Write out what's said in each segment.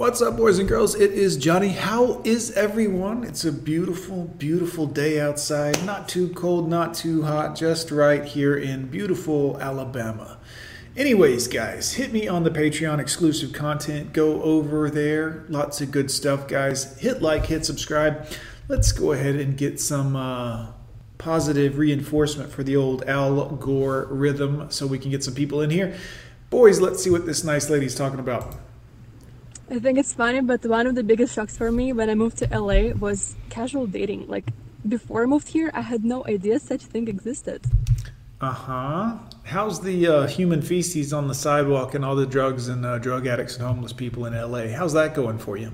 What's up, boys and girls? It is Johnny. How is everyone? It's a beautiful, beautiful day outside. Not too cold, not too hot, just right here in beautiful Alabama. Anyways, guys, hit me on the Patreon exclusive content. Go over there. Lots of good stuff, guys. Hit like, hit subscribe. Let's go ahead and get some uh, positive reinforcement for the old Al Gore rhythm so we can get some people in here. Boys, let's see what this nice lady's talking about. I think it's funny, but one of the biggest shocks for me when I moved to LA was casual dating. Like before I moved here, I had no idea such thing existed. Uh huh. How's the uh, human feces on the sidewalk and all the drugs and uh, drug addicts and homeless people in LA? How's that going for you?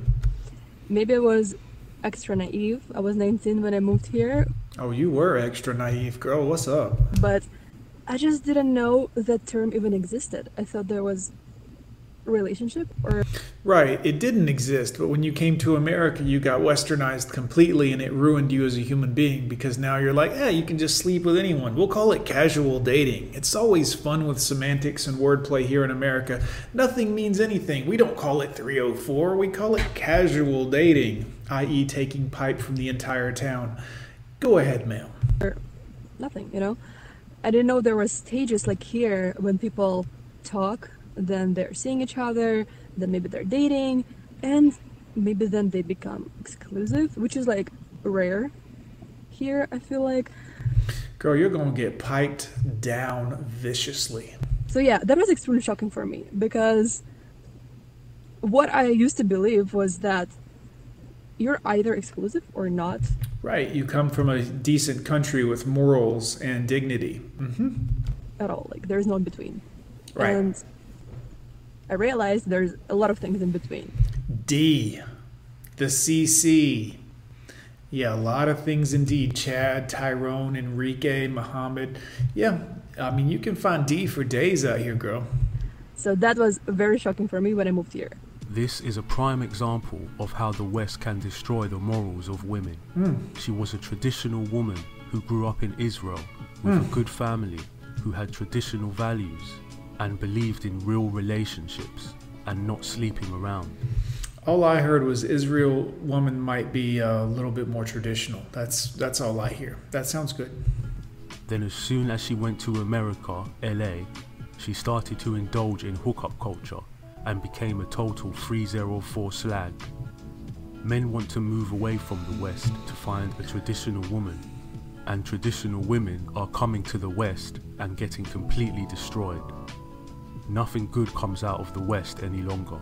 Maybe I was extra naive. I was 19 when I moved here. Oh, you were extra naive, girl. What's up? But I just didn't know that term even existed. I thought there was relationship or? Right it didn't exist but when you came to america you got westernized completely and it ruined you as a human being because now you're like yeah you can just sleep with anyone. We'll call it casual dating. It's always fun with semantics and wordplay here in america. Nothing means anything. We don't call it 304 we call it casual dating i.e taking pipe from the entire town. Go ahead ma'am. Nothing you know? I didn't know there was stages like here when people talk then they're seeing each other, then maybe they're dating, and maybe then they become exclusive, which is like rare here, I feel like. Girl, you're gonna get piped down viciously. So, yeah, that was extremely shocking for me because what I used to believe was that you're either exclusive or not. Right, you come from a decent country with morals and dignity. Mm-hmm. At all, like there's no in between. Right. And I realized there's a lot of things in between. D, the CC. Yeah, a lot of things indeed. Chad, Tyrone, Enrique, Muhammad. Yeah, I mean, you can find D for days out here, girl. So that was very shocking for me when I moved here. This is a prime example of how the West can destroy the morals of women. Mm. She was a traditional woman who grew up in Israel with mm. a good family who had traditional values and believed in real relationships and not sleeping around. All I heard was Israel woman might be uh, a little bit more traditional. That's that's all I hear. That sounds good. Then as soon as she went to America, LA, she started to indulge in hookup culture and became a total 304 slag. Men want to move away from the West to find a traditional woman, and traditional women are coming to the West and getting completely destroyed nothing good comes out of the West any longer.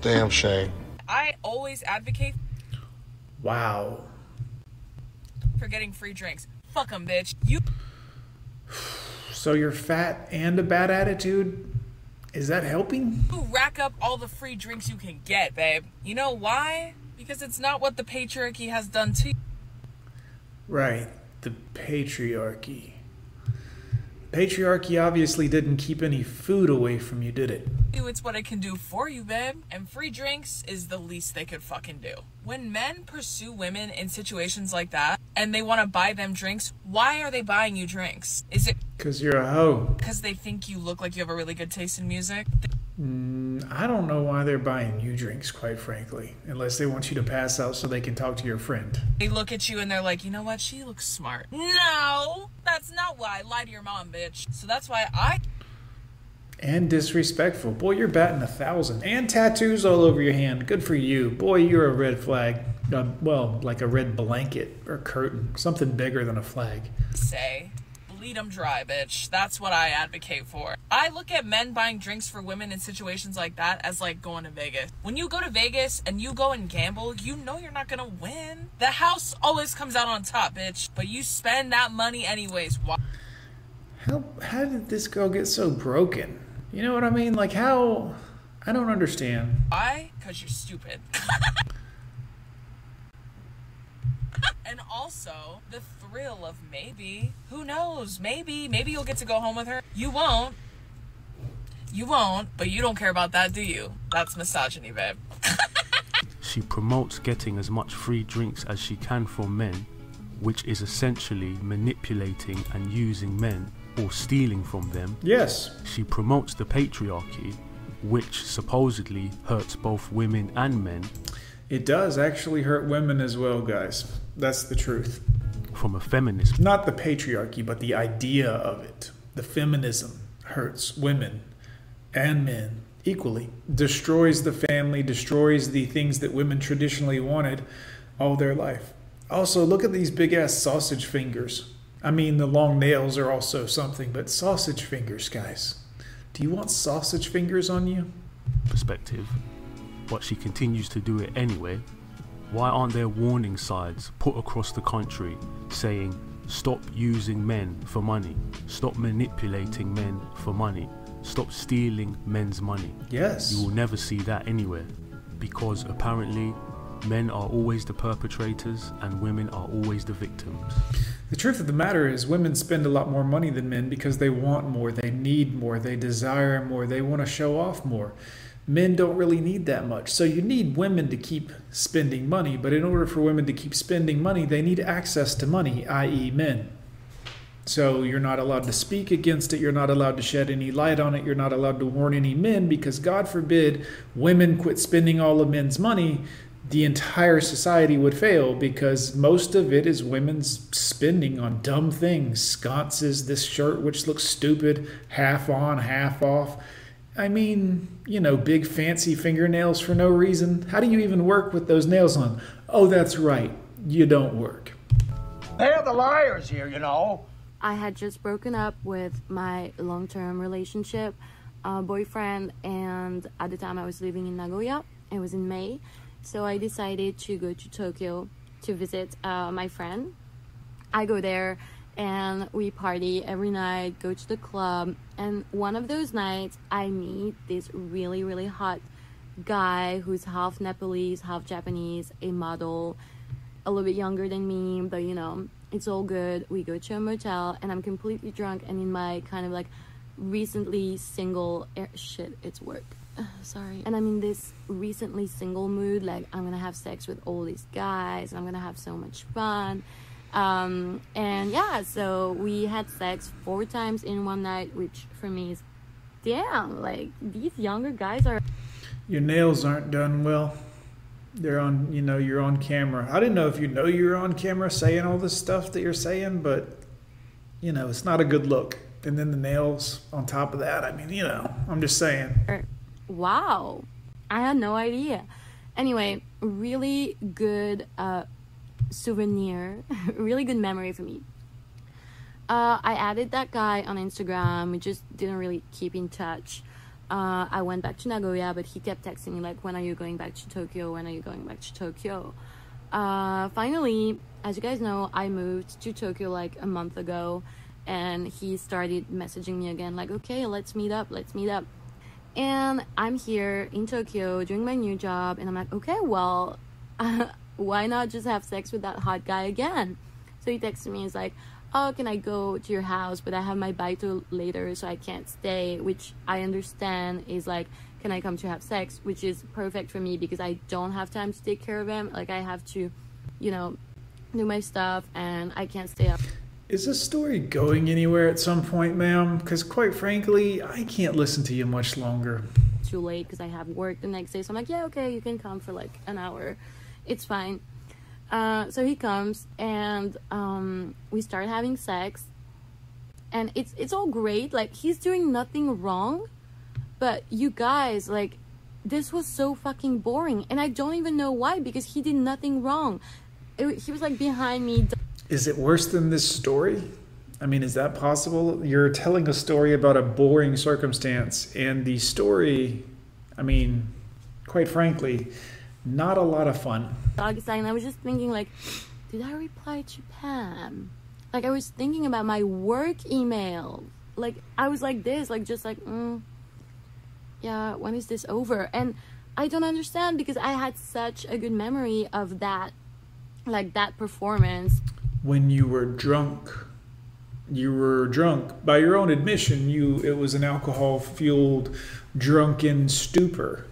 Damn shame. I always advocate. Wow. For getting free drinks. Fuck them, bitch. You. So you're fat and a bad attitude? Is that helping? You rack up all the free drinks you can get, babe. You know why? Because it's not what the patriarchy has done to you. Right. The patriarchy. Patriarchy obviously didn't keep any food away from you, did it? It's what it can do for you, babe. And free drinks is the least they could fucking do. When men pursue women in situations like that and they want to buy them drinks, why are they buying you drinks? Is it because you're a hoe? Because they think you look like you have a really good taste in music? Mm, I don't know why they're buying you drinks, quite frankly, unless they want you to pass out so they can talk to your friend. They look at you and they're like, you know what? She looks smart. No, that's not why. Lie to your mom, bitch. So that's why I. And disrespectful. Boy, you're batting a thousand. And tattoos all over your hand. Good for you. Boy, you're a red flag. Uh, well, like a red blanket or curtain. Something bigger than a flag. Say bleed them dry, bitch. That's what I advocate for. I look at men buying drinks for women in situations like that as like going to Vegas. When you go to Vegas and you go and gamble, you know you're not gonna win. The house always comes out on top, bitch. But you spend that money anyways. Why? How how did this girl get so broken? You know what I mean? Like how I don't understand. Why? Cause you're stupid. and also the thrill of maybe, who knows, maybe, maybe you'll get to go home with her. You won't. You won't, but you don't care about that, do you? That's misogyny, babe. she promotes getting as much free drinks as she can from men, which is essentially manipulating and using men or stealing from them. Yes. She promotes the patriarchy which supposedly hurts both women and men. It does actually hurt women as well, guys. That's the truth. From a feminist, Not the patriarchy, but the idea of it. The feminism hurts women and men equally. Destroys the family, destroys the things that women traditionally wanted all their life. Also, look at these big ass sausage fingers. I mean, the long nails are also something, but sausage fingers, guys. Do you want sausage fingers on you? perspective, but she continues to do it anyway, why aren't there warning signs put across the country saying, stop using men for money, stop manipulating men for money, stop stealing men's money? Yes. You will never see that anywhere because apparently men are always the perpetrators and women are always the victims. The truth of the matter is, women spend a lot more money than men because they want more, they need more, they desire more, they want to show off more. Men don't really need that much. So you need women to keep spending money, but in order for women to keep spending money, they need access to money, i.e., men. So you're not allowed to speak against it, you're not allowed to shed any light on it, you're not allowed to warn any men because, God forbid, women quit spending all of men's money the entire society would fail because most of it is women's spending on dumb things. Sconces, this shirt which looks stupid, half on, half off. I mean, you know, big fancy fingernails for no reason. How do you even work with those nails on? Oh, that's right. You don't work. They're the liars here, you know. I had just broken up with my long term relationship uh, boyfriend, and at the time I was living in Nagoya. It was in May, so I decided to go to Tokyo to visit uh, my friend. I go there and we party every night, go to the club, and one of those nights I meet this really, really hot guy who's half Nepalese, half Japanese, a model, a little bit younger than me, but you know, it's all good. We go to a motel, and I'm completely drunk and in my kind of like recently single er, shit, it's work. Sorry. And I'm in this recently single mood, like I'm gonna have sex with all these guys, and I'm gonna have so much fun. Um, and yeah, so we had sex four times in one night, which for me is damn, like these younger guys are Your nails aren't done well. They're on, you know, you're on camera. I didn't know if you know you're on camera saying all this stuff that you're saying, but, you know, it's not a good look. And then the nails on top of that. I mean, you know, I'm just saying. Wow i had no idea anyway really good uh, souvenir. Really good memory for me. Uh, i added that guy on instagram. We just didn't really keep in touch. Uh, i went back to nagoya but he kept texting me like when are you going back to tokyo? When are you going back to tokyo? Uh, finally as you guys know i moved to tokyo like a month ago and he started messaging me again like okay let's meet up let's meet up. And I'm here in Tokyo doing my new job, and I'm like, okay, well, why not just have sex with that hot guy again? So he texted me, he's like, oh, can I go to your house? But I have my baito later, so I can't stay, which I understand is like, can I come to have sex? Which is perfect for me because I don't have time to take care of him. Like, I have to, you know, do my stuff, and I can't stay up. Is this story going anywhere at some point, ma'am? Because quite frankly, I can't listen to you much longer. too late because I have work the next day. So I'm like, yeah, okay, you can come for like an hour. It's fine. Uh, so he comes and um, we start having sex, and it's it's all great. Like he's doing nothing wrong, but you guys like this was so fucking boring, and I don't even know why because he did nothing wrong. It, he was like behind me. Is it worse than this story? I mean, is that possible? You're telling a story about a boring circumstance, and the story, I mean, quite frankly, not a lot of fun. I was just thinking like, did I reply to Pam? Like I was thinking about my work email. Like I was like this, like just like, mm, yeah, when is this over? And I don't understand because I had such a good memory of that, like that performance. When you were drunk, you were drunk. By your own admission, you it was an alcohol-fueled drunken stupor,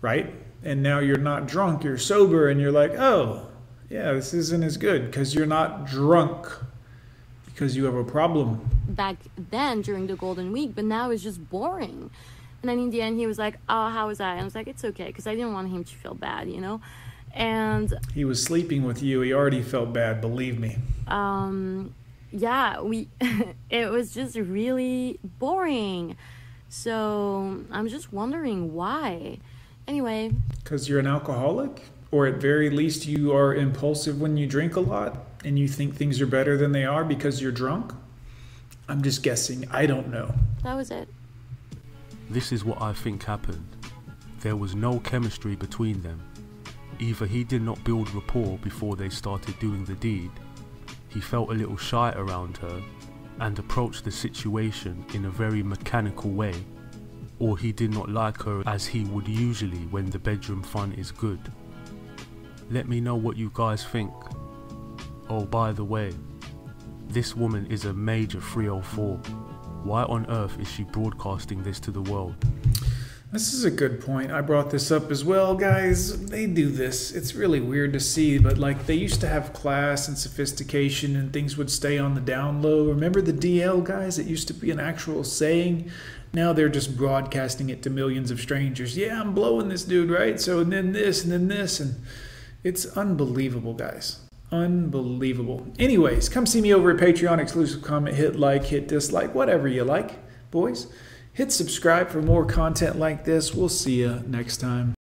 right? And now you're not drunk, you're sober, and you're like, oh, yeah, this isn't as good because you're not drunk because you have a problem. back then during the golden week but now it's just boring And then in the end, he was like, "Oh, how was I?" And I was like, "It's okay," because I didn't want him to feel bad, you know. And He was sleeping with you. He already felt bad, believe me. um, yeah, we it was just really boring. So I'm just wondering why. Anyway, Because you're an alcoholic? Or at very least, you are impulsive when you drink a lot and you think things are better than they are because you're drunk? I'm just guessing. I don't know. that was it. This is what I think happened. There was no chemistry between them. Either he did not build rapport before they started doing the deed, he felt a little shy around her and approached the situation in a very mechanical way, or he did not like her as he would usually when the bedroom fun is good. Let me know what you guys think. Oh, by the way, this woman is a major 304. Why on earth is she broadcasting this to the world? This is a good point. I brought this up as well, guys. They do this. It's really weird to see, but like they used to have class and sophistication and things would stay on the down low. Remember the DL guys? It used to be an actual saying. Now they're just broadcasting it to millions of strangers. Yeah, I'm blowing this dude, right? So, and then this, and then this. And it's unbelievable, guys. Unbelievable. Anyways, come see me over at Patreon. Exclusive comment, hit like, hit dislike, whatever you like, boys. Hit subscribe for more content like this. We'll see you next time.